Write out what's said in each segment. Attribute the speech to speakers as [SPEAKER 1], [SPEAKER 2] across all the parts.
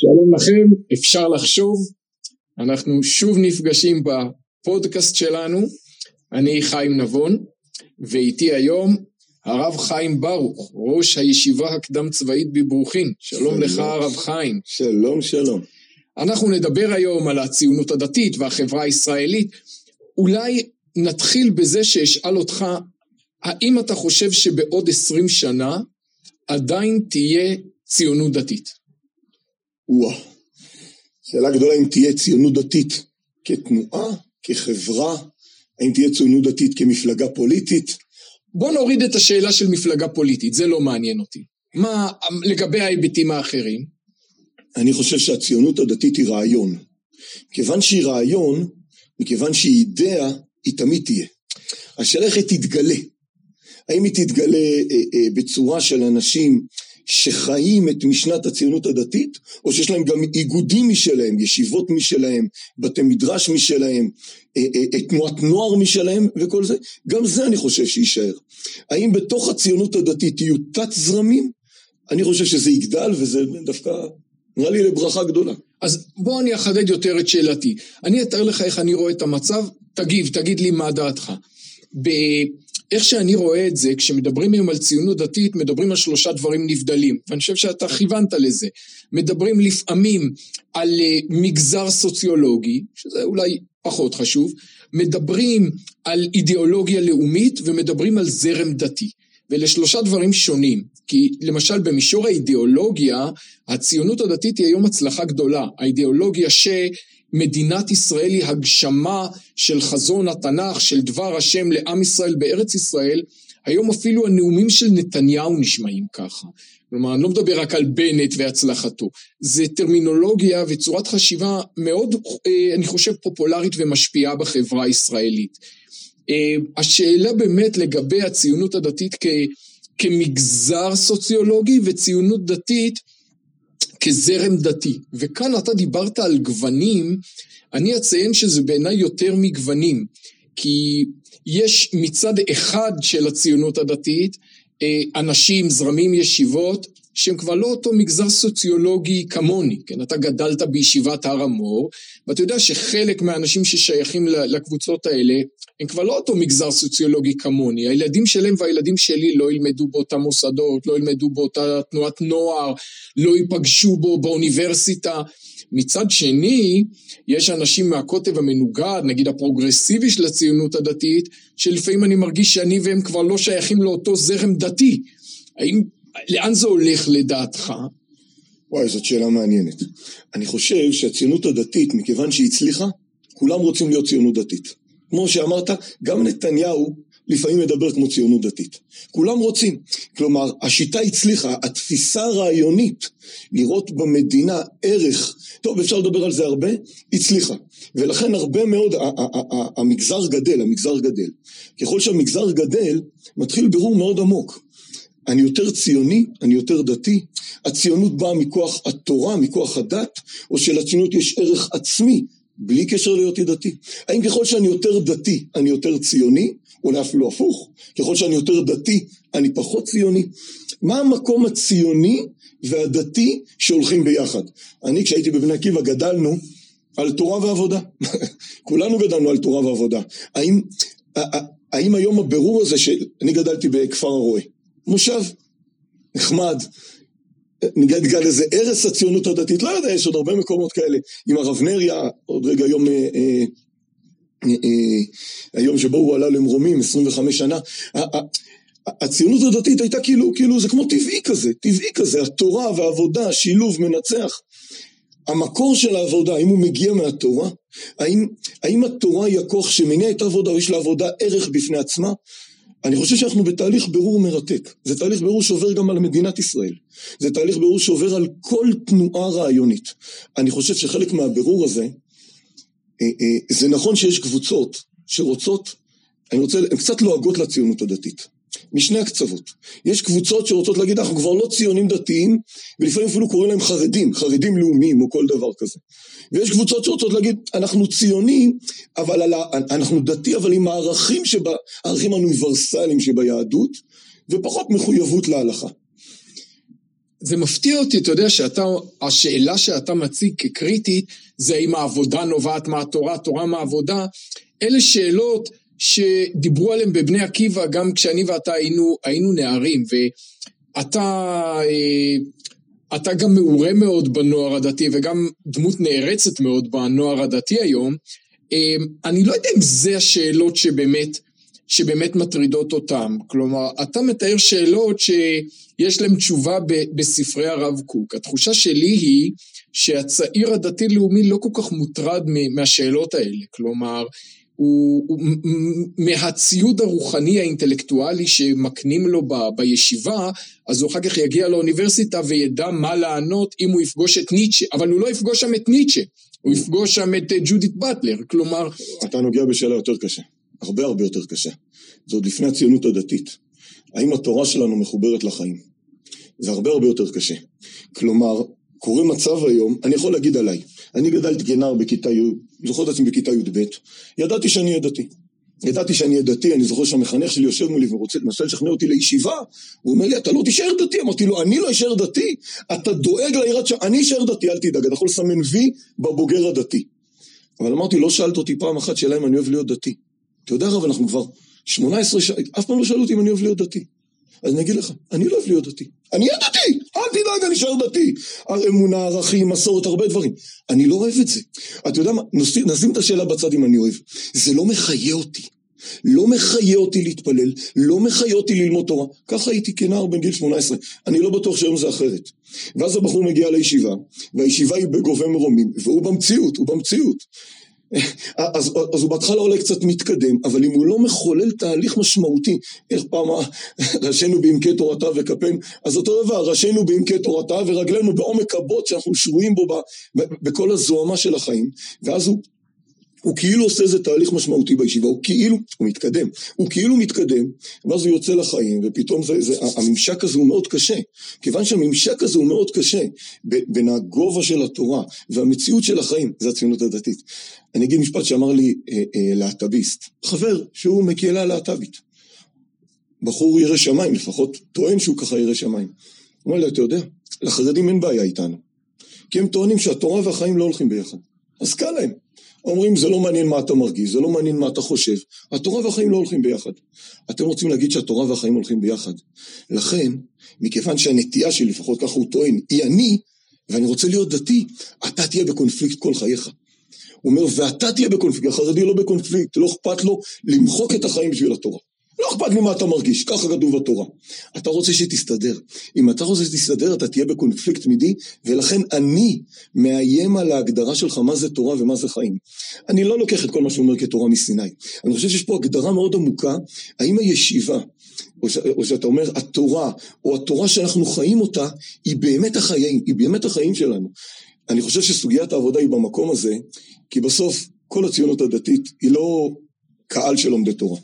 [SPEAKER 1] שלום לכם, אפשר לחשוב, אנחנו שוב נפגשים בפודקאסט שלנו, אני חיים נבון, ואיתי היום הרב חיים ברוך, ראש הישיבה הקדם צבאית בברוכין, שלום, שלום לך הרב חיים.
[SPEAKER 2] שלום שלום.
[SPEAKER 1] אנחנו נדבר היום על הציונות הדתית והחברה הישראלית, אולי נתחיל בזה שאשאל אותך, האם אתה חושב שבעוד עשרים שנה עדיין תהיה ציונות דתית?
[SPEAKER 2] וואו, שאלה גדולה אם תהיה ציונות דתית כתנועה, כחברה, האם תהיה ציונות דתית כמפלגה פוליטית?
[SPEAKER 1] בוא נוריד את השאלה של מפלגה פוליטית, זה לא מעניין אותי. מה לגבי ההיבטים האחרים?
[SPEAKER 2] אני חושב שהציונות הדתית היא רעיון. כיוון שהיא רעיון, מכיוון שהיא אידאה, היא תמיד תהיה. השאלה איך היא תתגלה. האם היא תתגלה אה, אה, בצורה של אנשים שחיים את משנת הציונות הדתית, או שיש להם גם איגודים משלהם, ישיבות משלהם, בתי מדרש משלהם, אה, אה, אה, תנועת נוער משלהם וכל זה, גם זה אני חושב שיישאר. האם בתוך הציונות הדתית יהיו תת זרמים? אני חושב שזה יגדל וזה דווקא נראה לי לברכה גדולה.
[SPEAKER 1] אז בוא אני אחדד יותר את שאלתי. אני אתאר לך איך אני רואה את המצב, תגיב, תגיד לי מה דעתך. איך שאני רואה את זה, כשמדברים היום על ציונות דתית, מדברים על שלושה דברים נבדלים, ואני חושב שאתה כיוונת לזה. מדברים לפעמים על אה, מגזר סוציולוגי, שזה אולי פחות חשוב, מדברים על אידיאולוגיה לאומית ומדברים על זרם דתי. ואלה שלושה דברים שונים, כי למשל במישור האידיאולוגיה, הציונות הדתית היא היום הצלחה גדולה. האידיאולוגיה ש... מדינת ישראל היא הגשמה של חזון התנ"ך, של דבר השם לעם ישראל בארץ ישראל, היום אפילו הנאומים של נתניהו נשמעים ככה. כלומר, אני לא מדבר רק על בנט והצלחתו. זה טרמינולוגיה וצורת חשיבה מאוד, אה, אני חושב, פופולרית ומשפיעה בחברה הישראלית. אה, השאלה באמת לגבי הציונות הדתית כ, כמגזר סוציולוגי וציונות דתית כזרם דתי. וכאן אתה דיברת על גוונים, אני אציין שזה בעיניי יותר מגוונים, כי יש מצד אחד של הציונות הדתית, אה, אנשים, זרמים, ישיבות, שהם כבר לא אותו מגזר סוציולוגי כמוני, כן? אתה גדלת בישיבת הר המור, ואתה יודע שחלק מהאנשים ששייכים לקבוצות האלה, הם כבר לא אותו מגזר סוציולוגי כמוני. הילדים שלהם והילדים שלי לא ילמדו באותם מוסדות, לא ילמדו באותה תנועת נוער, לא ייפגשו בו באוניברסיטה. מצד שני, יש אנשים מהקוטב המנוגד, נגיד הפרוגרסיבי של הציונות הדתית, שלפעמים אני מרגיש שאני והם כבר לא שייכים לאותו זרם דתי. האם לאן זה הולך לדעתך?
[SPEAKER 2] וואי, זאת שאלה מעניינת. אני חושב שהציונות הדתית, מכיוון שהיא הצליחה, כולם רוצים להיות ציונות דתית. כמו שאמרת, גם נתניהו לפעמים מדבר כמו ציונות דתית. כולם רוצים. כלומר, השיטה הצליחה, התפיסה הרעיונית לראות במדינה ערך, טוב, אפשר לדבר על זה הרבה, הצליחה. ולכן הרבה מאוד, המגזר גדל, המגזר גדל. ככל שהמגזר גדל, מתחיל בירור מאוד עמוק. אני יותר ציוני, אני יותר דתי, הציונות באה מכוח התורה, מכוח הדת, או שלציונות יש ערך עצמי, בלי קשר להיותי דתי. האם ככל שאני יותר דתי, אני יותר ציוני, אולי אפילו הפוך, ככל שאני יותר דתי, אני פחות ציוני. מה המקום הציוני והדתי שהולכים ביחד? אני, כשהייתי בבני עקיבא, גדלנו על תורה ועבודה. כולנו גדלנו על תורה ועבודה. האם, האם היום הבירור הזה, שאני גדלתי בכפר הרועה, מושב, נחמד, נקרא לזה ערש הציונות הדתית, לא יודע, יש עוד הרבה מקומות כאלה, עם הרב נריה, עוד רגע יום, אה, אה, אה, אה, היום שבו הוא עלה למרומים, 25 שנה, הציונות הדתית הייתה כאילו, כאילו זה כמו טבעי כזה, טבעי כזה, התורה והעבודה, שילוב מנצח. המקור של העבודה, האם הוא מגיע מהתורה? האם, האם התורה היא הכוח שמניע את העבודה, או יש לעבודה ערך בפני עצמה? אני חושב שאנחנו בתהליך בירור מרתק. זה תהליך בירור שעובר גם על מדינת ישראל. זה תהליך בירור שעובר על כל תנועה רעיונית. אני חושב שחלק מהבירור הזה, אה, אה, זה נכון שיש קבוצות שרוצות, אני רוצה, הן קצת לועגות לציונות הדתית. משני הקצוות. יש קבוצות שרוצות להגיד, אנחנו כבר לא ציונים דתיים, ולפעמים אפילו קוראים להם חרדים, חרדים לאומיים או כל דבר כזה. ויש קבוצות שרוצות להגיד, אנחנו ציונים, אבל על ה... אנחנו דתי, אבל עם הערכים שבה, הערכים האוניברסליים שביהדות, ופחות מחויבות להלכה.
[SPEAKER 1] זה מפתיע אותי, אתה יודע, שאתה, השאלה שאתה מציג כקריטית, זה אם העבודה נובעת מהתורה, התורה מהעבודה. אלה שאלות שדיברו עליהן בבני עקיבא, גם כשאני ואתה היינו, היינו נערים, ואתה אה, אתה גם מעורה מאוד בנוער הדתי, וגם דמות נערצת מאוד בנוער הדתי היום. אה, אני לא יודע אם זה השאלות שבאמת, שבאמת מטרידות אותם. כלומר, אתה מתאר שאלות שיש להן תשובה בספרי הרב קוק. התחושה שלי היא שהצעיר הדתי-לאומי לא כל כך מוטרד מהשאלות האלה. כלומר, הוא, הוא מהציוד הרוחני האינטלקטואלי שמקנים לו ב, בישיבה, אז הוא אחר כך יגיע לאוניברסיטה וידע מה לענות אם הוא יפגוש את ניטשה, אבל הוא לא יפגוש שם את ניטשה, הוא יפגוש שם את ג'ודית באטלר, כלומר...
[SPEAKER 2] אתה נוגע בשאלה יותר קשה, הרבה הרבה יותר קשה. זה עוד לפני הציונות הדתית. האם התורה שלנו מחוברת לחיים? זה הרבה הרבה יותר קשה. כלומר, קורה מצב היום, אני יכול להגיד עליי, אני גדלתי כנער בכיתה י', זוכר את עצמי בכיתה י"ב, ידעתי שאני אהיה דתי. ידעתי שאני אהיה דתי, אני זוכר שהמחנך שלי יושב מולי ומנסה לשכנע אותי לישיבה, הוא אומר לי, אתה לא תישאר דתי. אמרתי לו, אני לא אשאר דתי, אתה דואג ליראת שם, אני אשאר דתי, אל תדאג, אתה יכול לסמן וי בבוגר הדתי. אבל אמרתי, לא שאלת אותי פעם אחת שאלה אם אני אוהב להיות דתי. אתה יודע רב, אנחנו כבר 18 שנים, אף פעם לא שאלו אותי אם אני אוהב להיות דתי. אז אני אגיד לך, אני לא אוהב להיות דתי. אני אהיה דתי! אל תדאג, אני אשאר דתי. אמונה, ערכים, מסורת, הרבה דברים. אני לא אוהב את זה. אתה יודע מה, נשים את השאלה בצד אם אני אוהב. זה לא מחיה אותי. לא מחיה אותי להתפלל, לא מחיה אותי ללמוד תורה. ככה הייתי כנער בן גיל 18. אני לא בטוח שהיום זה אחרת. ואז הבחור מגיע לישיבה, והישיבה היא בגובה מרומים, והוא במציאות, הוא במציאות. אז, אז הוא בהתחלה עולה קצת מתקדם, אבל אם הוא לא מחולל תהליך משמעותי, איך פעם ראשינו בעמקי תורתה וכפינו, אז אותו דבר, ראשינו בעמקי תורתה ורגלינו בעומק הבוט שאנחנו שרויים בו בכל הזוהמה של החיים, ואז הוא הוא כאילו עושה איזה תהליך משמעותי בישיבה, הוא כאילו, הוא מתקדם, הוא כאילו מתקדם, ואז הוא יוצא לחיים, ופתאום זה, זה, הממשק הזה הוא מאוד קשה. כיוון שהממשק הזה הוא מאוד קשה, בין הגובה של התורה והמציאות של החיים, זה הציונות הדתית. אני אגיד משפט שאמר לי אה, אה, להט"ביסט, חבר שהוא מקהילה להט"בית. בחור ירא שמיים, לפחות טוען שהוא ככה ירא שמיים. הוא אומר לי, אתה יודע, לחרדים אין בעיה איתנו. כי הם טוענים שהתורה והחיים לא הולכים ביחד. אז קל להם. אומרים זה לא מעניין מה אתה מרגיש, זה לא מעניין מה אתה חושב, התורה והחיים לא הולכים ביחד. אתם רוצים להגיד שהתורה והחיים הולכים ביחד. לכן, מכיוון שהנטייה שלי, לפחות ככה הוא טוען, היא אני, ואני רוצה להיות דתי, אתה תהיה בקונפליקט כל חייך. הוא אומר, ואתה תהיה בקונפליקט, החרדי לא בקונפליקט, לא אכפת לו למחוק את החיים בשביל התורה. לא אכפת לי מה אתה מרגיש, ככה כתוב בתורה. אתה רוצה שתסתדר. אם אתה רוצה שתסתדר, אתה תהיה בקונפליקט תמידי, ולכן אני מאיים על ההגדרה שלך מה זה תורה ומה זה חיים. אני לא לוקח את כל מה שהוא אומר כתורה מסיני. אני חושב שיש פה הגדרה מאוד עמוקה, האם הישיבה, או, ש, או שאתה אומר התורה, או התורה שאנחנו חיים אותה, היא באמת החיים, היא באמת החיים שלנו. אני חושב שסוגיית העבודה היא במקום הזה, כי בסוף כל הציונות הדתית היא לא קהל של לומדי תורה.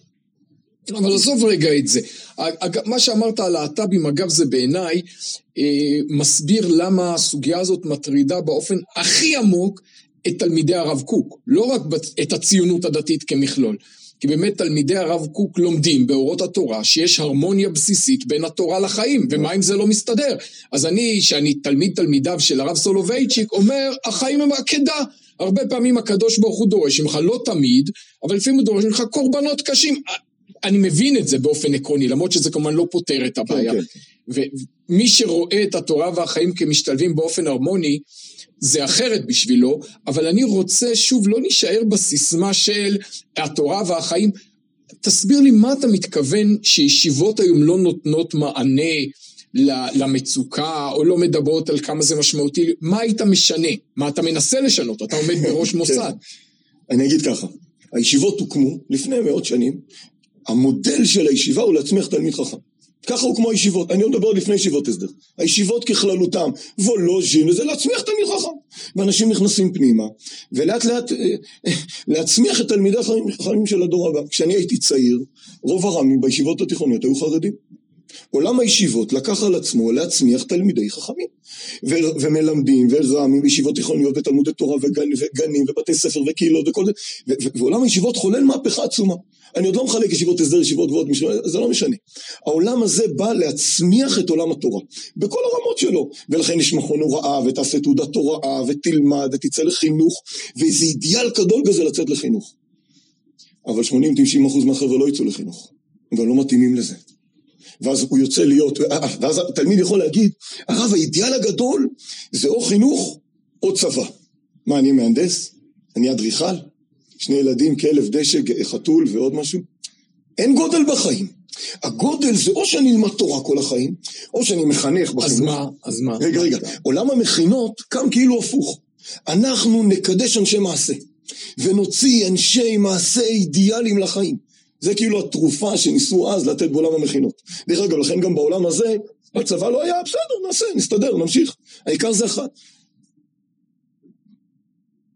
[SPEAKER 1] אבל עזוב רגע את זה. מה שאמרת על להט"בים, אגב, זה בעיניי אה, מסביר למה הסוגיה הזאת מטרידה באופן הכי עמוק את תלמידי הרב קוק, לא רק את הציונות הדתית כמכלול. כי באמת תלמידי הרב קוק לומדים באורות התורה שיש הרמוניה בסיסית בין התורה לחיים, ומה אם זה לא מסתדר? אז אני, שאני תלמיד תלמידיו של הרב סולובייצ'יק, אומר, החיים הם עקדה. הרבה פעמים הקדוש ברוך הוא דורש ממך, לא תמיד, אבל לפעמים הוא דורש ממך קורבנות קשים. אני מבין את זה באופן עקרוני, למרות שזה כמובן לא פותר את הבעיה. כן, כן. ומי שרואה את התורה והחיים כמשתלבים באופן הרמוני, זה אחרת בשבילו, אבל אני רוצה שוב לא להישאר בסיסמה של התורה והחיים. תסביר לי מה אתה מתכוון שישיבות היום לא נותנות מענה למצוקה, או לא מדברות על כמה זה משמעותי, מה היית משנה? מה אתה מנסה לשנות? אתה עומד בראש כן. מוסד.
[SPEAKER 2] אני אגיד ככה, הישיבות הוקמו לפני מאות שנים המודל של הישיבה הוא להצמיח תלמיד חכם. ככה הוא כמו הישיבות, אני לא מדבר לפני ישיבות הסדר. הישיבות ככללותם, וולוז'ין, וזה להצמיח תלמיד חכם. ואנשים נכנסים פנימה, ולאט לאט אה, אה, להצמיח את תלמידי החכמים של הדור הבא. כשאני הייתי צעיר, רוב הרמים בישיבות התיכוניות היו חרדים. עולם הישיבות לקח על עצמו להצמיח תלמידי חכמים. ו- ומלמדים ורמים בישיבות תיכוניות ותלמודי תורה וגן, וגנים ובתי ספר וקהילות וכל זה, ו- ו- ועולם הישיבות חולל מהפכה עצומה. אני עוד לא מחלק ישיבות הסדר, ישיבות גבוהות, זה לא משנה. העולם הזה בא להצמיח את עולם התורה, בכל הרמות שלו. ולכן יש מכון הוראה, ותעשה תעודת הוראה, ותלמד, ותצא לחינוך, ואיזה אידיאל גדול כזה לצאת לחינוך. אבל 80-90% מהחבר'ה לא יצאו לחינוך, הם גם לא מתאימים לזה. ואז הוא יוצא להיות, ואז התלמיד יכול להגיד, הרב האידיאל הגדול זה או חינוך או צבא. מה, אני מהנדס? אני אדריכל? שני ילדים, כלב, דשא, חתול ועוד משהו? אין גודל בחיים. הגודל זה או שאני אלמד תורה כל החיים, או שאני מחנך בחינוך.
[SPEAKER 1] אז מה? אז מה?
[SPEAKER 2] רגע, רגע. עולם המכינות קם כאילו הפוך. אנחנו נקדש אנשי מעשה, ונוציא אנשי מעשה אידיאליים לחיים. זה כאילו התרופה שניסו אז לתת בעולם המכינות. דרך אגב, לכן גם בעולם הזה, הצבא לא היה, בסדר, נעשה, נסתדר, נמשיך. העיקר זה אחד.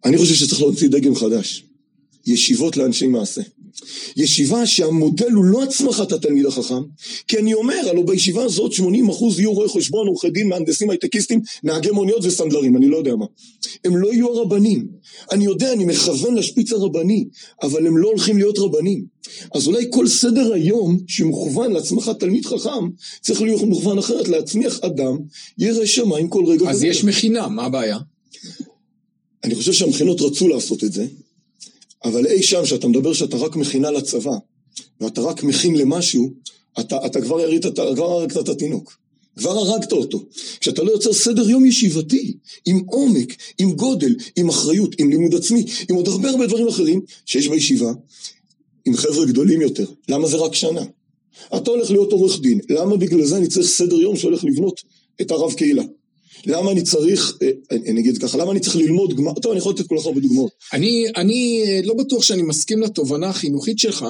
[SPEAKER 2] אני חושב שצריך להוציא דגם חדש. ישיבות לאנשי מעשה. ישיבה שהמודל הוא לא הצמחת התלמיד החכם, כי אני אומר, הלוא בישיבה הזאת 80% יהיו רואי חשבון, עורכי דין, מהנדסים, הייטקיסטים, נהגי מוניות וסנדלרים, אני לא יודע מה. הם לא יהיו הרבנים. אני יודע, אני מכוון לשפיץ הרבני, אבל הם לא הולכים להיות רבנים. אז אולי כל סדר היום שמכוון להצמחת תלמיד חכם, צריך להיות מכוון אחרת, להצמיח אדם, ירא שמיים כל רגע.
[SPEAKER 1] אז יש מכינה, מה הבעיה?
[SPEAKER 2] אני חושב שהמכינות רצו לעשות את זה, אבל אי שם, שאתה מדבר שאתה רק מכינה לצבא, ואתה רק מכין למשהו, אתה, אתה כבר ירית, אתה כבר הרגת את התינוק. כבר הרגת אותו. כשאתה לא יוצר סדר יום ישיבתי, עם עומק, עם גודל, עם אחריות, עם לימוד עצמי, עם עוד הרבה הרבה דברים אחרים שיש בישיבה, עם חבר'ה גדולים יותר. למה זה רק שנה? אתה הולך להיות עורך דין, למה בגלל זה אני צריך סדר יום שהולך לבנות את הרב קהילה? למה אני צריך, אה, אני אגיד ככה, למה אני צריך ללמוד גמר, טוב, אני יכול לתת כל כך הרבה דוגמאות.
[SPEAKER 1] אני, אני אה, לא בטוח שאני מסכים לתובנה החינוכית שלך,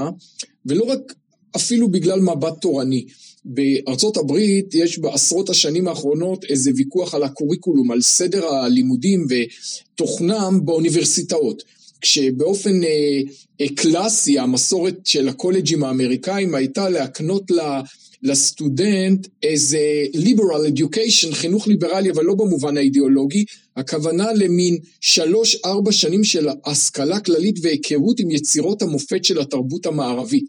[SPEAKER 1] ולא רק אפילו בגלל מבט תורני. בארצות הברית יש בעשרות השנים האחרונות איזה ויכוח על הקוריקולום, על סדר הלימודים ותוכנם באוניברסיטאות. כשבאופן אה, אה, קלאסי המסורת של הקולג'ים האמריקאים הייתה להקנות לה לסטודנט איזה liberal education, חינוך ליברלי, אבל לא במובן האידיאולוגי, הכוונה למין שלוש-ארבע שנים של השכלה כללית והיכרות עם יצירות המופת של התרבות המערבית.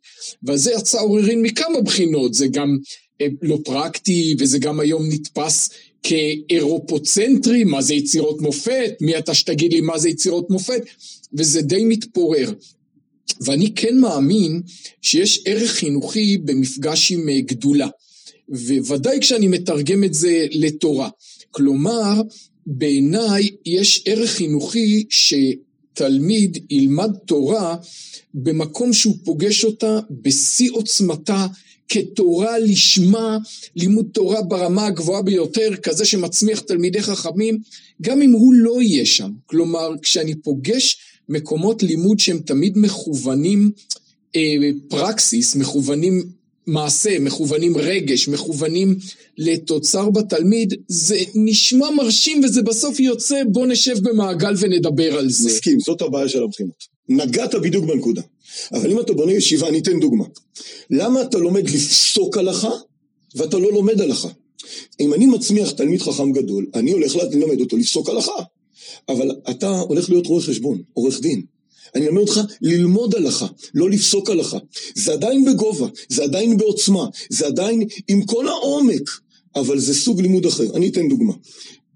[SPEAKER 1] וזה יצא עוררין מכמה בחינות, זה גם אה, לא פרקטי, וזה גם היום נתפס כאירופוצנטרי, מה זה יצירות מופת, מי אתה שתגיד לי מה זה יצירות מופת, וזה די מתפורר. ואני כן מאמין שיש ערך חינוכי במפגש עם אה, גדולה, וודאי כשאני מתרגם את זה לתורה. כלומר, בעיניי יש ערך חינוכי שתלמיד ילמד תורה במקום שהוא פוגש אותה בשיא עוצמתה, כתורה לשמה, לימוד תורה ברמה הגבוהה ביותר, כזה שמצמיח תלמידי חכמים, גם אם הוא לא יהיה שם. כלומר, כשאני פוגש מקומות לימוד שהם תמיד מכוונים אה, פרקסיס, מכוונים מעשה, מכוונים רגש, מכוונים לתוצר בתלמיד, זה נשמע מרשים וזה בסוף יוצא בוא נשב במעגל ונדבר על זה.
[SPEAKER 2] מסכים, זאת הבעיה של הבחינות. נגעת בדיוק בנקודה. אבל אם אתה בונה ישיבה, אני אתן דוגמה. למה אתה לומד לפסוק הלכה ואתה לא לומד הלכה? אם אני מצמיח תלמיד חכם גדול, אני הולך ללמד אותו לפסוק הלכה. אבל אתה הולך להיות רואה חשבון, עורך דין. אני אלמד אותך ללמוד הלכה, לא לפסוק הלכה. זה עדיין בגובה, זה עדיין בעוצמה, זה עדיין עם כל העומק, אבל זה סוג לימוד אחר. אני אתן דוגמה.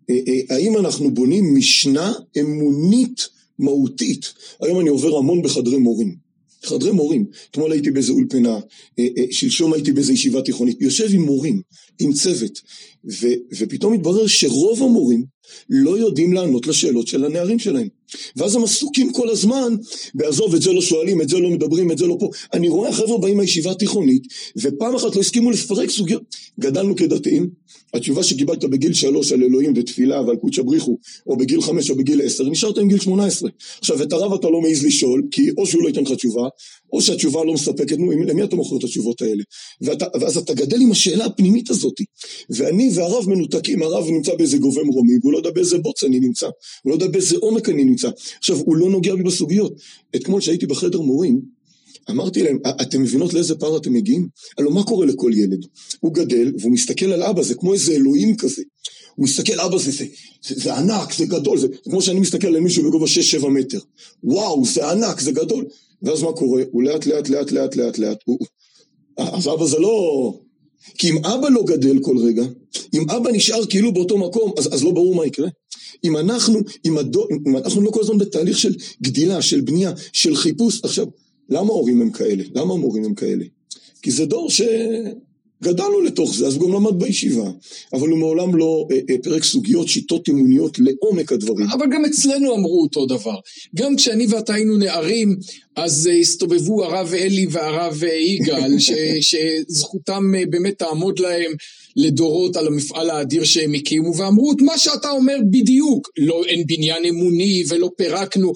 [SPEAKER 2] אה, אה, האם אנחנו בונים משנה אמונית מהותית? היום אני עובר המון בחדרי מורים. חדרי מורים, אתמול הייתי באיזה אולפנה, אה, שלשום הייתי באיזה ישיבה תיכונית, יושב עם מורים, עם צוות, ו, ופתאום מתברר שרוב המורים לא יודעים לענות לשאלות של הנערים שלהם. ואז הם עסוקים כל הזמן, בעזוב, את זה לא שואלים, את זה לא מדברים, את זה לא פה. אני רואה חבר'ה באים מהישיבה התיכונית, ופעם אחת לא הסכימו לפרק סוגיות. גדלנו כדתיים, התשובה שקיבלת בגיל שלוש על אלוהים ותפילה ועל קודשא בריחו, או בגיל חמש או בגיל עשר, נשארת עם גיל שמונה עשרה. עכשיו, את הרב אתה לא מעז לשאול, כי או שהוא לא ייתן לך תשובה, או שהתשובה לא מספקת, נו, למי אתה מוכר את התשובות האלה? ואתה, ואז אתה גדל עם השאלה הפנימית הזאת. ואני והרב מנותקים, הרב נמצא באיזה גובה מרומי, והוא לא יודע באיזה בוץ אני נמצא, הוא לא יודע באיזה עומק אני נמצא. עכשיו, הוא לא נוגע בי בסוגיות. אתמול שהייתי בחדר מורים, אמרתי להם, אתם מבינות לאיזה פער אתם מגיעים? הלוא מה קורה לכל ילד? הוא גדל והוא מסתכל על אבא, זה כמו איזה אלוהים כזה. הוא מסתכל, אבא זה, זה, זה, זה ענק, זה גדול, זה כמו שאני מסתכל על מישהו בגובה 6-7 מטר. וואו, זה ענק, זה גדול. ואז מה קורה? הוא לאט לאט לאט לאט לאט לאט, הוא... אז אבא זה לא... כי אם אבא לא גדל כל רגע, אם אבא נשאר כאילו באותו מקום, אז, אז לא ברור מה יקרה. אם אנחנו, אם, הדו, אם אנחנו לא כל הזמן בתהליך של גדילה, של בנייה, של חיפוש, עכשיו, למה ההורים הם כאלה? למה המורים הם כאלה? כי זה דור ש... גדלנו לתוך זה, אז הוא גם למד בישיבה, אבל הוא מעולם לא אה, אה, פרק סוגיות, שיטות אימוניות לעומק הדברים.
[SPEAKER 1] אבל גם אצלנו אמרו אותו דבר. גם כשאני ואתה היינו נערים, אז אה, הסתובבו הרב אלי והרב אה, יגאל, ש, שזכותם אה, באמת תעמוד להם לדורות על המפעל האדיר שהם הקימו, ואמרו את מה שאתה אומר בדיוק. לא, אין בניין אמוני ולא פירקנו.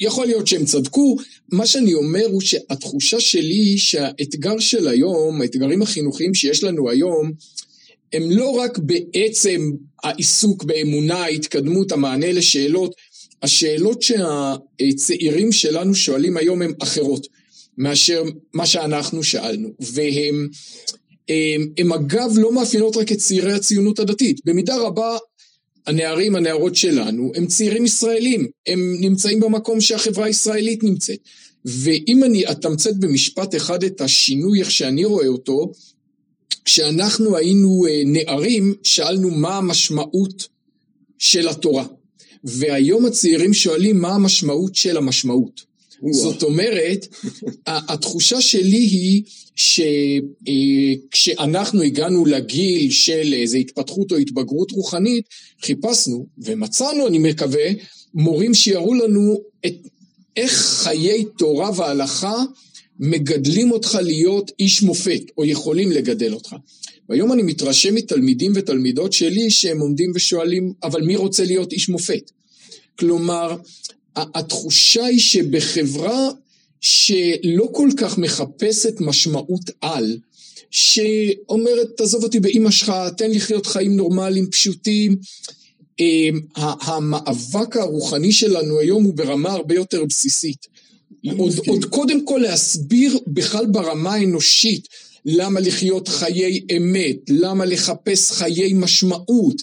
[SPEAKER 1] יכול להיות שהם צדקו, מה שאני אומר הוא שהתחושה שלי היא שהאתגר של היום, האתגרים החינוכיים שיש לנו היום, הם לא רק בעצם העיסוק באמונה, ההתקדמות, המענה לשאלות, השאלות שהצעירים שלנו שואלים היום הן אחרות מאשר מה שאנחנו שאלנו, והם הם, הם אגב לא מאפיינות רק את צעירי הציונות הדתית, במידה רבה הנערים, הנערות שלנו, הם צעירים ישראלים, הם נמצאים במקום שהחברה הישראלית נמצאת. ואם אני אתמצת במשפט אחד את השינוי, איך שאני רואה אותו, כשאנחנו היינו אה, נערים, שאלנו מה המשמעות של התורה. והיום הצעירים שואלים מה המשמעות של המשמעות. זאת אומרת, התחושה שלי היא שכשאנחנו אה, הגענו לגיל של איזו התפתחות או התבגרות רוחנית, חיפשנו ומצאנו, אני מקווה, מורים שיראו לנו את, איך חיי תורה והלכה מגדלים אותך להיות איש מופת, או יכולים לגדל אותך. והיום אני מתרשם מתלמידים ותלמידות שלי שהם עומדים ושואלים, אבל מי רוצה להיות איש מופת? כלומר, התחושה היא שבחברה שלא כל כך מחפשת משמעות על, שאומרת, תעזוב אותי באימא שלך, תן לחיות חיים נורמליים, פשוטים. אמ, המאבק הרוחני שלנו היום הוא ברמה הרבה יותר בסיסית. עוד, עוד קודם כל להסביר בכלל ברמה האנושית למה לחיות חיי אמת, למה לחפש חיי משמעות,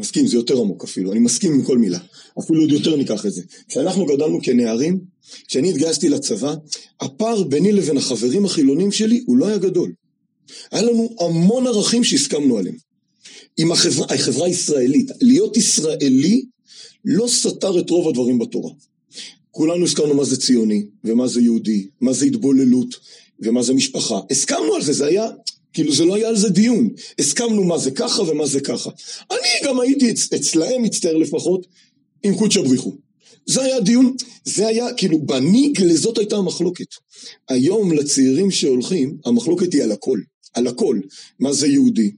[SPEAKER 2] מסכים, זה יותר עמוק אפילו, אני מסכים עם כל מילה. אפילו עוד יותר ניקח את זה. כשאנחנו גדלנו כנערים, כשאני התגייסתי לצבא, הפער ביני לבין החברים החילונים שלי הוא לא היה גדול. היה לנו המון ערכים שהסכמנו עליהם. עם החברה, החברה הישראלית, להיות ישראלי לא סתר את רוב הדברים בתורה. כולנו הסכמנו מה זה ציוני, ומה זה יהודי, מה זה התבוללות, ומה זה משפחה. הסכמנו על זה, זה היה כאילו זה לא היה על זה דיון. הסכמנו מה זה ככה ומה זה ככה. אני גם הייתי אצ, אצלהם, מצטער לפחות, עם קודשא בריחו. זה היה דיון, זה היה, כאילו, בניגלה זאת הייתה המחלוקת. היום לצעירים שהולכים, המחלוקת היא על הכל. על הכל. מה זה יהודי?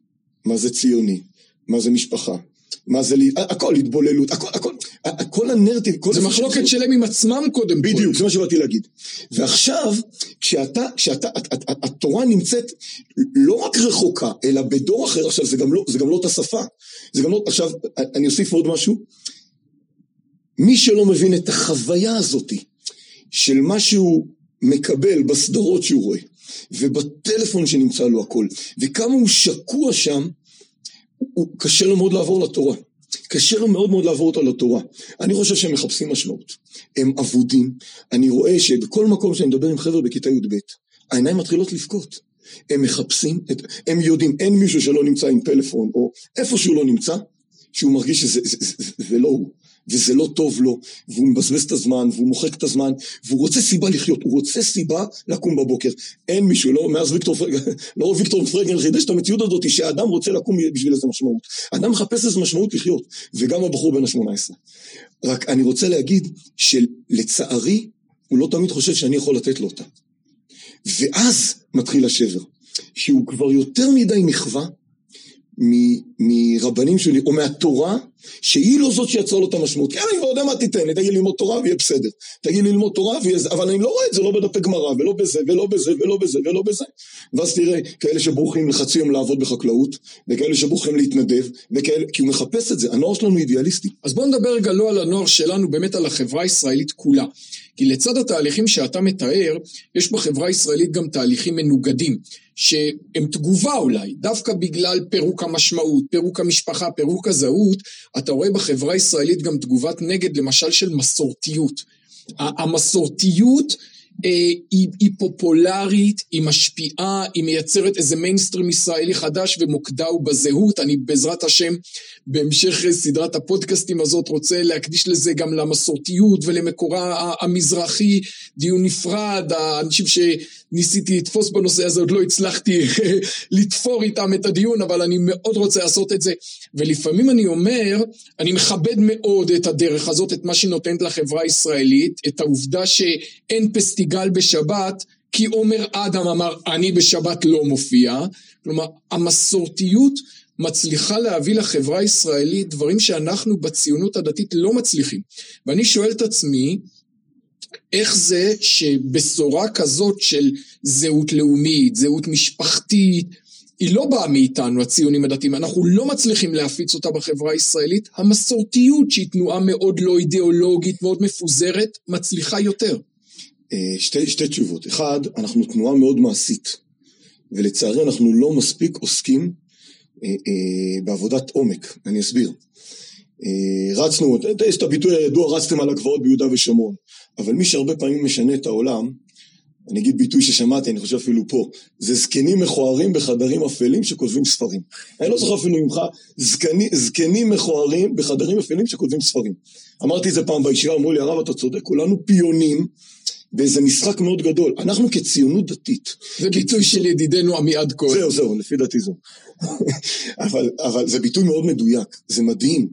[SPEAKER 2] מה זה ציוני? מה זה משפחה? מה זה, הכל התבוללות, הכל, הכל, כל הנרטיב, כל
[SPEAKER 1] זה מחלוקת שלהם עם עצמם קודם
[SPEAKER 2] כל. בדיוק, זה מה שבאתי להגיד. ועכשיו, כשאתה, כשאתה, התורה נמצאת לא רק רחוקה, אלא בדור אחר, עכשיו זה גם לא, זה גם לא אותה שפה. זה גם לא, עכשיו, אני אוסיף עוד משהו. מי שלא מבין את החוויה הזאתי של מה שהוא מקבל בסדרות שהוא רואה, ובטלפון שנמצא לו הכל, וכמה הוא שקוע שם, הוא קשה לו מאוד לעבור לתורה. קשה לו מאוד מאוד לעבור אותה לתורה. אני חושב שהם מחפשים משמעות. הם אבודים. אני רואה שבכל מקום שאני מדבר עם חבר'ה בכיתה י"ב, העיניים מתחילות לבכות. הם מחפשים, את, הם יודעים, אין מישהו שלא נמצא עם פלאפון, או איפה שהוא לא נמצא, שהוא מרגיש שזה זה, זה, זה, זה לא הוא. וזה לא טוב לו, והוא מבזבז את הזמן, והוא מוחק את הזמן, והוא רוצה סיבה לחיות, הוא רוצה סיבה לקום בבוקר. אין מישהו, לא מאז ויקטור פרגן, לא ויקטור פרגן חידש את המציאות הזאת, שהאדם רוצה לקום בשביל איזה משמעות. האדם מחפש איזה משמעות לחיות, וגם הבחור בן ה-18. רק אני רוצה להגיד שלצערי, הוא לא תמיד חושב שאני יכול לתת לו אותה. ואז מתחיל השבר, שהוא כבר יותר מדי נכווה מרבנים שלי, או מהתורה, שהיא לא זאת שיצרה לו את המשמעות. כן, אני כבר יודע מה תיתן לי, תגיד לי ללמוד תורה ויהיה בסדר. תגיד לי ללמוד תורה ויהיה זה, אבל אני לא רואה את זה לא בדפי גמרא, ולא בזה, ולא בזה, ולא בזה, ולא בזה. ואז תראה, כאלה שבורחים לחצי יום לעבוד בחקלאות, וכאלה שבורחים להתנדב, וכאלה, כי הוא מחפש את זה, הנוער שלנו אידיאליסטי.
[SPEAKER 1] אז בואו נדבר רגע לא על הנוער שלנו, באמת על החברה הישראלית כולה. כי לצד התהליכים שאתה מתאר, יש בחברה הישראלית גם תהליכים מנוגדים, שהם תגובה אולי, דווקא בגלל פירוק המשמעות, פירוק המשפחה, פירוק הזהות, אתה רואה בחברה הישראלית גם תגובת נגד, למשל של מסורתיות. המסורתיות אה, היא, היא פופולרית, היא משפיעה, היא מייצרת איזה מיינסטרים ישראלי חדש ומוקדה הוא בזהות. אני בעזרת השם, בהמשך סדרת הפודקאסטים הזאת, רוצה להקדיש לזה גם למסורתיות ולמקורה המזרחי, דיון נפרד, האנשים שניסיתי לתפוס בנושא הזה, עוד לא הצלחתי לתפור איתם את הדיון, אבל אני מאוד רוצה לעשות את זה. ולפעמים אני אומר, אני מכבד מאוד את הדרך הזאת, את מה שהיא נותנת לחברה הישראלית, את העובדה שאין פסטיבל. סיגל בשבת, כי עומר אדם אמר, אני בשבת לא מופיע. כלומר, המסורתיות מצליחה להביא לחברה הישראלית דברים שאנחנו בציונות הדתית לא מצליחים. ואני שואל את עצמי, איך זה שבשורה כזאת של זהות לאומית, זהות משפחתית, היא לא באה מאיתנו, הציונים הדתיים, אנחנו לא מצליחים להפיץ אותה בחברה הישראלית, המסורתיות שהיא תנועה מאוד לא אידיאולוגית, מאוד מפוזרת, מצליחה יותר.
[SPEAKER 2] אה, שתי, שתי תשובות. אחד, אנחנו תנועה מאוד מעשית, ולצערי אנחנו לא מספיק עוסקים אה, אה, בעבודת עומק, אני אסביר. אה, רצנו, יש את הביטוי הידוע, רצתם על הגבעות ביהודה ושומרון, אבל מי שהרבה פעמים משנה את העולם, אני אגיד ביטוי ששמעתי, אני חושב אפילו פה, זה זקנים מכוערים בחדרים אפלים שכותבים ספרים. אני לא זוכר אפילו ממך, זקני, זקנים מכוערים בחדרים אפלים שכותבים ספרים. אמרתי את זה פעם בישיבה, אמרו לי, הרב, אתה צודק, כולנו פיונים באיזה משחק מאוד גדול. אנחנו כציונות דתית.
[SPEAKER 1] זה ביטוי של ידידנו עמיעד כהן.
[SPEAKER 2] זהו, זהו, לפי דעתי זהו. אבל, אבל זה ביטוי מאוד מדויק, זה מדהים.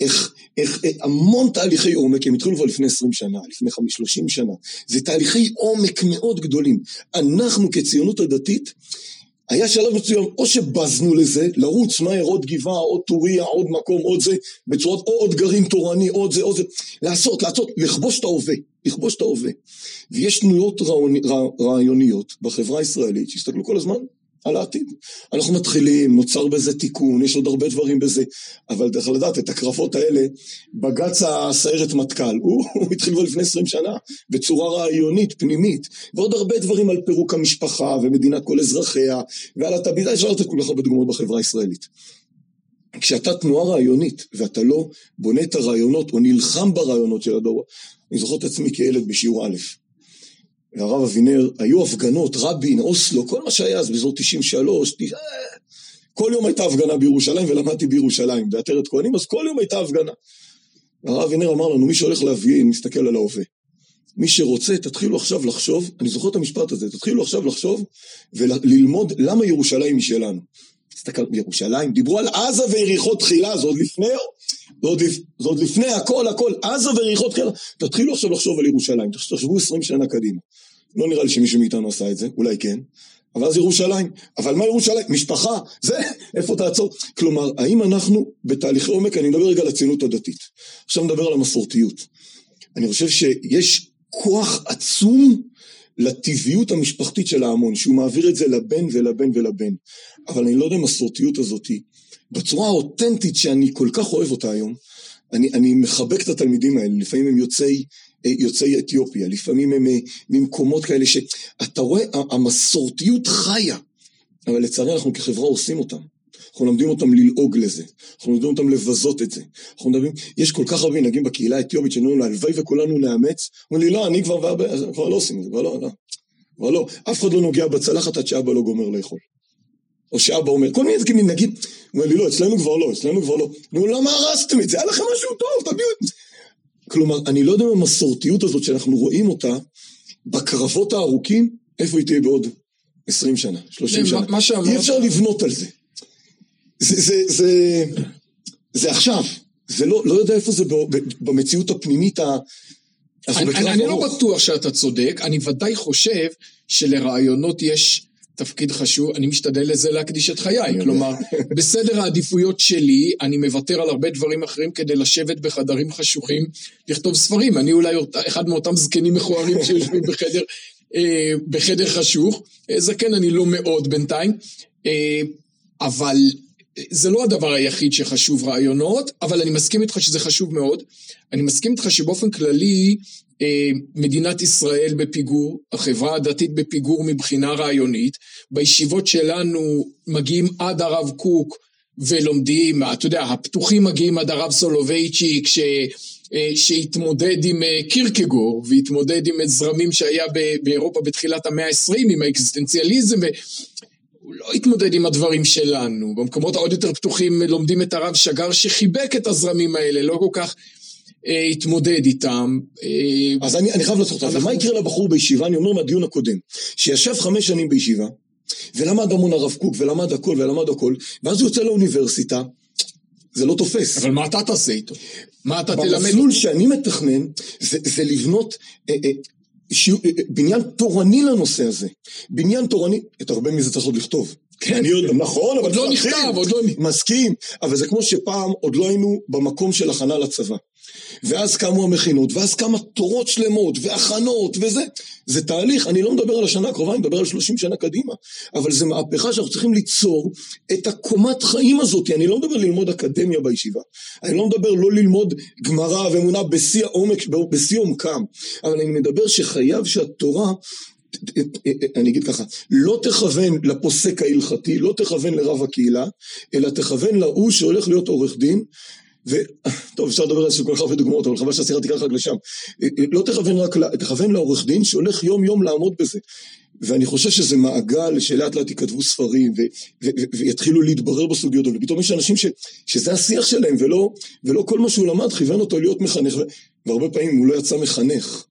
[SPEAKER 2] איך, איך, איך המון תהליכי עומק, הם התחילו כבר לפני 20 שנה, לפני 30 שנה. זה תהליכי עומק מאוד גדולים. אנחנו כציונות הדתית, היה שלב מסוים, או שבזנו לזה, לרוץ מהר עוד גבעה, עוד טוריה, עוד מקום, עוד זה, בצורת, או עוד גרעין תורני, עוד זה, עוד זה, לעשות, לעשות, לכבוש את ההווה, לכבוש את ההווה. ויש תנועות רעיוניות בחברה הישראלית שהסתכלו כל הזמן על העתיד. אנחנו מתחילים, נוצר בזה תיקון, יש עוד הרבה דברים בזה, אבל צריך לדעת, את הקרבות האלה, בג"ץ הסיירת מטכ"ל, הוא, הוא התחיל כבר לפני 20 שנה, בצורה רעיונית, פנימית, ועוד הרבה דברים על פירוק המשפחה ומדינת כל אזרחיה, ועל התבידה, אפשר לתת כל כך הרבה דוגמאות בחברה הישראלית. כשאתה תנועה רעיונית, ואתה לא בונה את הרעיונות, או נלחם ברעיונות של הדור, אני זוכר את עצמי כילד בשיעור א', והרב אבינר, היו הפגנות, רבין, אוסלו, כל מה שהיה אז באזור 93, כל יום הייתה הפגנה בירושלים ולמדתי בירושלים, בעטרת כהנים, אז כל יום הייתה הפגנה. הרב אבינר אמר לנו, מי שהולך להפגין, מסתכל על ההווה. מי שרוצה, תתחילו עכשיו לחשוב, אני זוכר את המשפט הזה, תתחילו עכשיו לחשוב וללמוד למה ירושלים היא שלנו. תסתכל, ירושלים, דיברו על עזה ויריחו תחילה, זה עוד לפני, זה עוד, זה עוד לפני הכל הכל, עזה ויריחו תחילה, תתחילו עכשיו לחשוב על ירושלים, תחשבו עשרים שנה קדימה. לא נראה לי שמישהו מאיתנו עשה את זה, אולי כן, אבל אז ירושלים. אבל מה ירושלים? משפחה, זה, איפה תעצור? כלומר, האם אנחנו בתהליכי עומק, אני מדבר רגע על הציונות הדתית. עכשיו נדבר על המסורתיות. אני חושב שיש כוח עצום לטבעיות המשפחתית של ההמון, שהוא מעביר את זה לבן ולבן ולבן. אבל אני לא יודע אם המסורתיות הזאת, בצורה האותנטית שאני כל כך אוהב אותה היום, אני, אני מחבק את התלמידים האלה, לפעמים הם יוצאי, אה, יוצאי אתיופיה, לפעמים הם אה, ממקומות כאלה שאתה רואה, המסורתיות חיה, אבל לצערי אנחנו כחברה עושים אותם. אנחנו מלמדים אותם ללעוג לזה, אנחנו מלמדים אותם לבזות את זה. אנחנו מדברים, יש כל כך הרבה מנהגים בקהילה האתיופית שאומרים לו, הלוואי וכולנו נאמץ, אומרים לי, לא, אני כבר, כבר לא עושים את זה, כבר לא, לא. כבר לא. אף אחד לא נוגע בצלחת עד שאבא לא גומר לאכול. או שאבא אומר, כל מיני דברים, נגיד, אומר לי, לא, אצלנו כבר לא, אצלנו כבר לא. נו, למה הרסתם את זה? היה לכם משהו טוב, תביאו את זה. כלומר, אני לא יודע אם המסורתיות הזאת שאנחנו רואים אותה, בקרבות הארוכים, איפה היא תהיה בעוד 20 שנה, 30 שנה. אי אפשר לבנות על זה. זה, זה, זה, זה עכשיו. זה לא, לא יודע איפה זה במציאות הפנימית ה...
[SPEAKER 1] אני, אני לא בטוח שאתה צודק, אני ודאי חושב שלרעיונות יש תפקיד חשוב, אני משתדל לזה להקדיש את חיי. כלומר, בסדר העדיפויות שלי, אני מוותר על הרבה דברים אחרים כדי לשבת בחדרים חשוכים, לכתוב ספרים. אני אולי אחד מאותם זקנים מכוערים שיושבים בחדר, אה, בחדר חשוך. אה, זקן אני לא מאוד בינתיים, אה, אבל זה לא הדבר היחיד שחשוב רעיונות, אבל אני מסכים איתך שזה חשוב מאוד. אני מסכים איתך שבאופן כללי, אה, מדינת ישראל בפיגור, החברה הדתית בפיגור מבחינה רעיונית. בישיבות שלנו מגיעים עד הרב קוק ולומדים, אתה יודע, הפתוחים מגיעים עד הרב סולובייצ'יק, ש... אה, שהתמודד עם אה, קירקגור והתמודד עם זרמים שהיה באירופה בתחילת המאה ה-20, עם האקזיסטנציאליזם, הוא לא התמודד עם הדברים שלנו. במקומות העוד יותר פתוחים לומדים את הרב שגר שחיבק את הזרמים האלה, לא כל כך אה, התמודד איתם.
[SPEAKER 2] אה, אז אני, אני חייב לעשות את זה. מה יקרה לבחור בישיבה? אני אומר מהדיון הקודם, שישב חמש שנים בישיבה, ולמד המון הרב קוק, ולמד הכל, ולמד הכל, ואז הוא יוצא לאוניברסיטה, זה לא תופס.
[SPEAKER 1] אבל מה אתה תעשה איתו? מה אתה תלמד?
[SPEAKER 2] במסלול שאני מתכנן, זה, זה לבנות אה, אה, אה, בניין תורני לנושא הזה. בניין תורני, את הרבה מזה צריך עוד לכתוב.
[SPEAKER 1] כן, אני
[SPEAKER 2] יודע, נכון,
[SPEAKER 1] אבל... עוד לא נכתב, עוד לא...
[SPEAKER 2] מסכים, אבל זה כמו שפעם עוד לא היינו במקום של הכנה לצבא. ואז קמו המכינות, ואז כמה תורות שלמות, והכנות, וזה. זה תהליך, אני לא מדבר על השנה הקרובה, אני מדבר על 30 שנה קדימה. אבל זה מהפכה שאנחנו צריכים ליצור את הקומת חיים הזאת. אני לא מדבר ללמוד אקדמיה בישיבה. אני לא מדבר לא ללמוד גמרא ואמונה בשיא העומק, בשיא עומקם. אבל אני מדבר שחייב שהתורה אני אגיד ככה, לא תכוון לפוסק ההלכתי, לא תכוון לרב הקהילה, אלא תכוון להוא שהולך להיות עורך דין, וטוב, אפשר לדבר על זה כל כך הרבה דוגמאות, אבל חבל שהשיחה תיקח רק לשם. לא תכוון רק, תכוון לעורך דין שהולך יום יום לעמוד בזה. ואני חושב שזה מעגל שלאט לאט ייכתבו ספרים ויתחילו להתברר בסוגיות האלה. פתאום יש אנשים ש, שזה השיח שלהם, ולא, ולא כל מה שהוא למד כיוון אותו להיות מחנך. והרבה פעמים הוא לא יצא מחנך,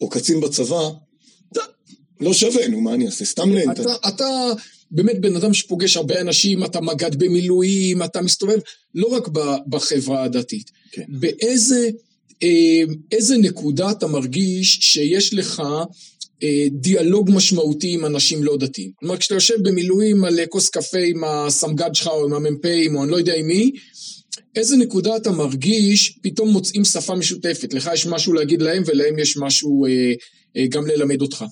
[SPEAKER 2] או קצין בצבא, לא שווה, נו, מה אני אעשה? סתם נהנית.
[SPEAKER 1] אתה, אתה באמת בן אדם שפוגש הרבה אנשים, אתה מג"ד במילואים, אתה מסתובב לא רק בחברה הדתית. כן. באיזה אה, איזה נקודה אתה מרגיש שיש לך אה, דיאלוג משמעותי עם אנשים לא דתיים? כלומר, כשאתה יושב במילואים על כוס קפה עם הסמג"ד שלך או עם המ"פים או אני לא יודע עם מי, איזה נקודה אתה מרגיש, פתאום מוצאים שפה משותפת, לך יש משהו להגיד להם ולהם יש משהו אה, אה, גם ללמד אותך.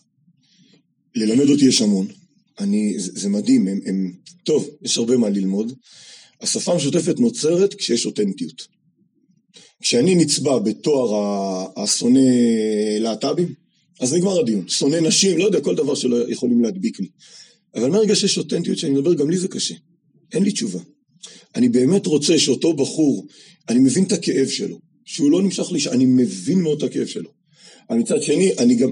[SPEAKER 2] ללמד אותי יש המון. אני, זה, זה מדהים, הם, הם, טוב, יש הרבה מה ללמוד. השפה המשותפת נוצרת כשיש אותנטיות. כשאני נצבע בתואר השונא להט"בים, אז נגמר הדיון. שונא נשים, לא יודע, כל דבר שלא יכולים להדביק לי. אבל מהרגע שיש אותנטיות שאני מדבר, גם לי זה קשה. אין לי תשובה. אני באמת רוצה שאותו בחור, אני מבין את הכאב שלו, שהוא לא נמשך לי, אני מבין מאוד את הכאב שלו. אבל מצד שני, אני גם,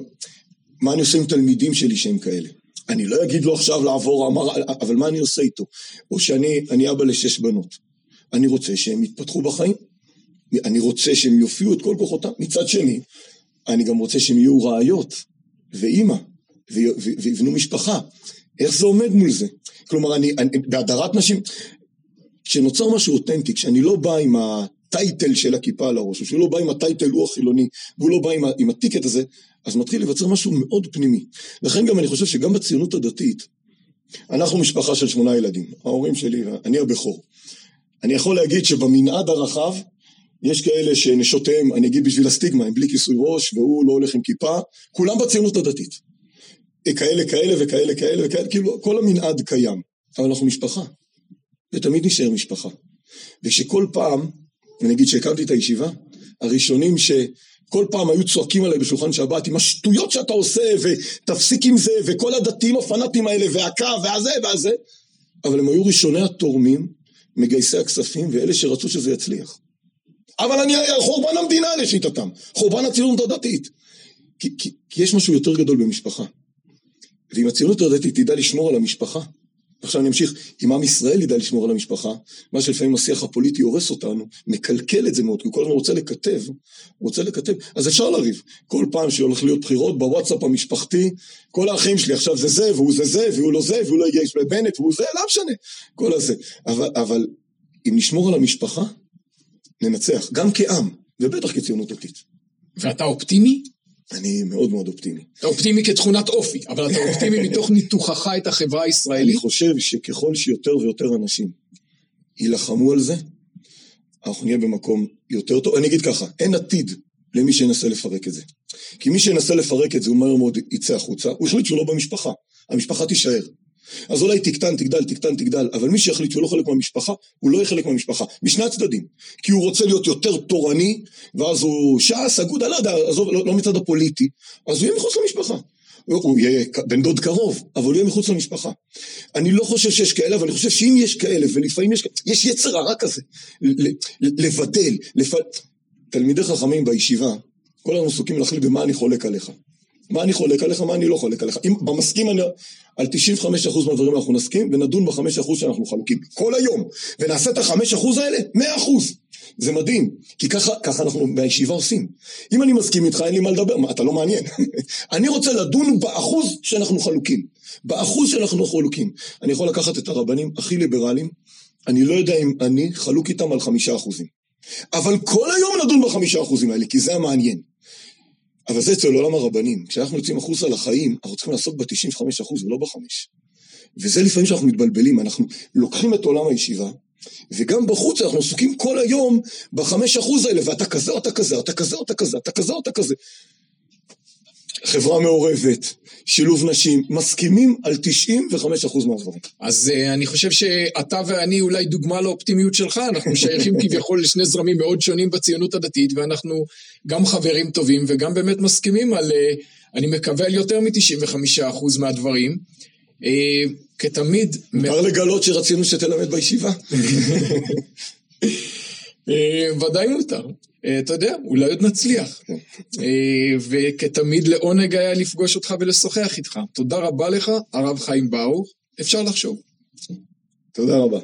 [SPEAKER 2] מה אני עושה עם תלמידים שלי שהם כאלה? אני לא אגיד לו עכשיו לעבור, אמר, אבל מה אני עושה איתו? או שאני אבא לשש בנות. אני רוצה שהם יתפתחו בחיים. אני רוצה שהם יופיעו את כל כוחותם. מצד שני, אני גם רוצה שהם יהיו ראיות, ואימא, ויבנו משפחה. איך זה עומד מול זה? כלומר, אני, אני בהדרת נשים, כשנוצר משהו אותנטי, כשאני לא בא עם הטייטל של הכיפה על הראש, או שהוא לא בא עם הטייטל הוא החילוני, והוא לא בא עם, עם הטיקט הזה, אז מתחיל להיווצר משהו מאוד פנימי. לכן גם אני חושב שגם בציונות הדתית, אנחנו משפחה של שמונה ילדים, ההורים שלי, אני הבכור. אני יכול להגיד שבמנעד הרחב, יש כאלה שנשותיהם, אני אגיד בשביל הסטיגמה, הם בלי כיסוי ראש, והוא לא הולך עם כיפה, כולם בציונות הדתית. כאלה, כאלה וכאלה, כאלה וכאלה, כאילו כל המנעד קיים. אבל אנחנו משפחה, ותמיד נשאר משפחה. ושכל פעם, אני אגיד שהקמתי את הישיבה, הראשונים ש... כל פעם היו צועקים עליי בשולחן שבת עם השטויות שאתה עושה ותפסיק עם זה וכל הדתיים הפנאטים האלה והקו והזה והזה אבל הם היו ראשוני התורמים, מגייסי הכספים ואלה שרצו שזה יצליח. אבל אני חורבן המדינה לשיטתם, חורבן הציונות הדתית. כי, כי, כי יש משהו יותר גדול במשפחה. ואם הציונות הדתית תדע לשמור על המשפחה, עכשיו אני אמשיך, אם עם ישראל ידע לשמור על המשפחה, מה שלפעמים השיח הפוליטי הורס אותנו, מקלקל את זה מאוד, כי הוא כל הזמן רוצה לקטב, רוצה לקטב, אז אפשר לריב. כל פעם שהולך להיות בחירות בוואטסאפ המשפחתי, כל האחים שלי עכשיו זה זה, והוא זה זה, והוא לא זה, והוא לא הגיע לבנט, והוא זה, לא משנה, כל הזה. אבל, אבל אם נשמור על המשפחה, ננצח, גם כעם, ובטח כציונות דתית.
[SPEAKER 1] ואתה אופטימי?
[SPEAKER 2] אני מאוד מאוד אופטימי.
[SPEAKER 1] אתה אופטימי כתכונת אופי, אבל אתה אופטימי מתוך ניתוחך את החברה הישראלית.
[SPEAKER 2] אני חושב שככל שיותר ויותר אנשים יילחמו על זה, אנחנו נהיה במקום יותר טוב. אני אגיד ככה, אין עתיד למי שינסה לפרק את זה. כי מי שינסה לפרק את זה, הוא מהר מאוד יצא החוצה, הוא החליט שהוא לא במשפחה, המשפחה תישאר. אז אולי תקטן, תגדל, תקטן, תגדל, אבל מי שיחליט שהוא לא חלק מהמשפחה, הוא לא יהיה חלק מהמשפחה, משני הצדדים. כי הוא רוצה להיות יותר תורני, ואז הוא ש"ס, אגודה, לא יודע, עזוב, לא, לא מצד הפוליטי, אז הוא יהיה מחוץ למשפחה. הוא יהיה בן דוד קרוב, אבל הוא יהיה מחוץ למשפחה. אני לא חושב שיש כאלה, אבל אני חושב שאם יש כאלה, ולפעמים יש, יש יצר הרע כזה, לבדל, לפ... תלמידי חכמים בישיבה, כל הזמן עסוקים להחליט במה אני חולק עליך. מה אני חולק עליך, מה אני לא חולק עליך. אם במסכים אני, על 95% מהדברים אנחנו נסכים, ונדון ב-5% שאנחנו חלוקים. כל היום. ונעשה את ה-5% האלה, 100%. זה מדהים, כי ככה, ככה אנחנו בישיבה עושים. אם אני מסכים איתך, אין לי מה לדבר, מה, אתה לא מעניין. אני רוצה לדון באחוז שאנחנו חלוקים. באחוז שאנחנו חלוקים. אני יכול לקחת את הרבנים הכי ליברליים, אני לא יודע אם אני חלוק איתם על חמישה אחוזים. אבל כל היום נדון בחמישה אחוזים האלה, כי זה המעניין. אבל זה אצל עולם הרבנים. כשאנחנו יוצאים החוצה לחיים, אנחנו צריכים לעסוק ב-95% ולא בחמש. וזה לפעמים שאנחנו מתבלבלים, אנחנו לוקחים את עולם הישיבה, וגם בחוץ אנחנו עסוקים כל היום בחמש אחוז האלה, ואתה כזה אתה כזה, אתה כזה אתה כזה, אתה כזה אתה כזה. חברה מעורבת, שילוב נשים, מסכימים על 95% מהדברים.
[SPEAKER 1] אז uh, אני חושב שאתה ואני אולי דוגמה לאופטימיות שלך, אנחנו שייכים כביכול לשני זרמים מאוד שונים בציונות הדתית, ואנחנו גם חברים טובים וגם באמת מסכימים על, uh, אני מקווה, על יותר מ-95% מהדברים. Uh, כתמיד...
[SPEAKER 2] מותר לגלות שרצינו שתלמד בישיבה.
[SPEAKER 1] ודאי מותר. אה, אתה יודע, אולי עוד נצליח. אה, וכתמיד לעונג היה לפגוש אותך ולשוחח איתך. תודה רבה לך, הרב חיים ברוך. אפשר לחשוב.
[SPEAKER 2] תודה רבה.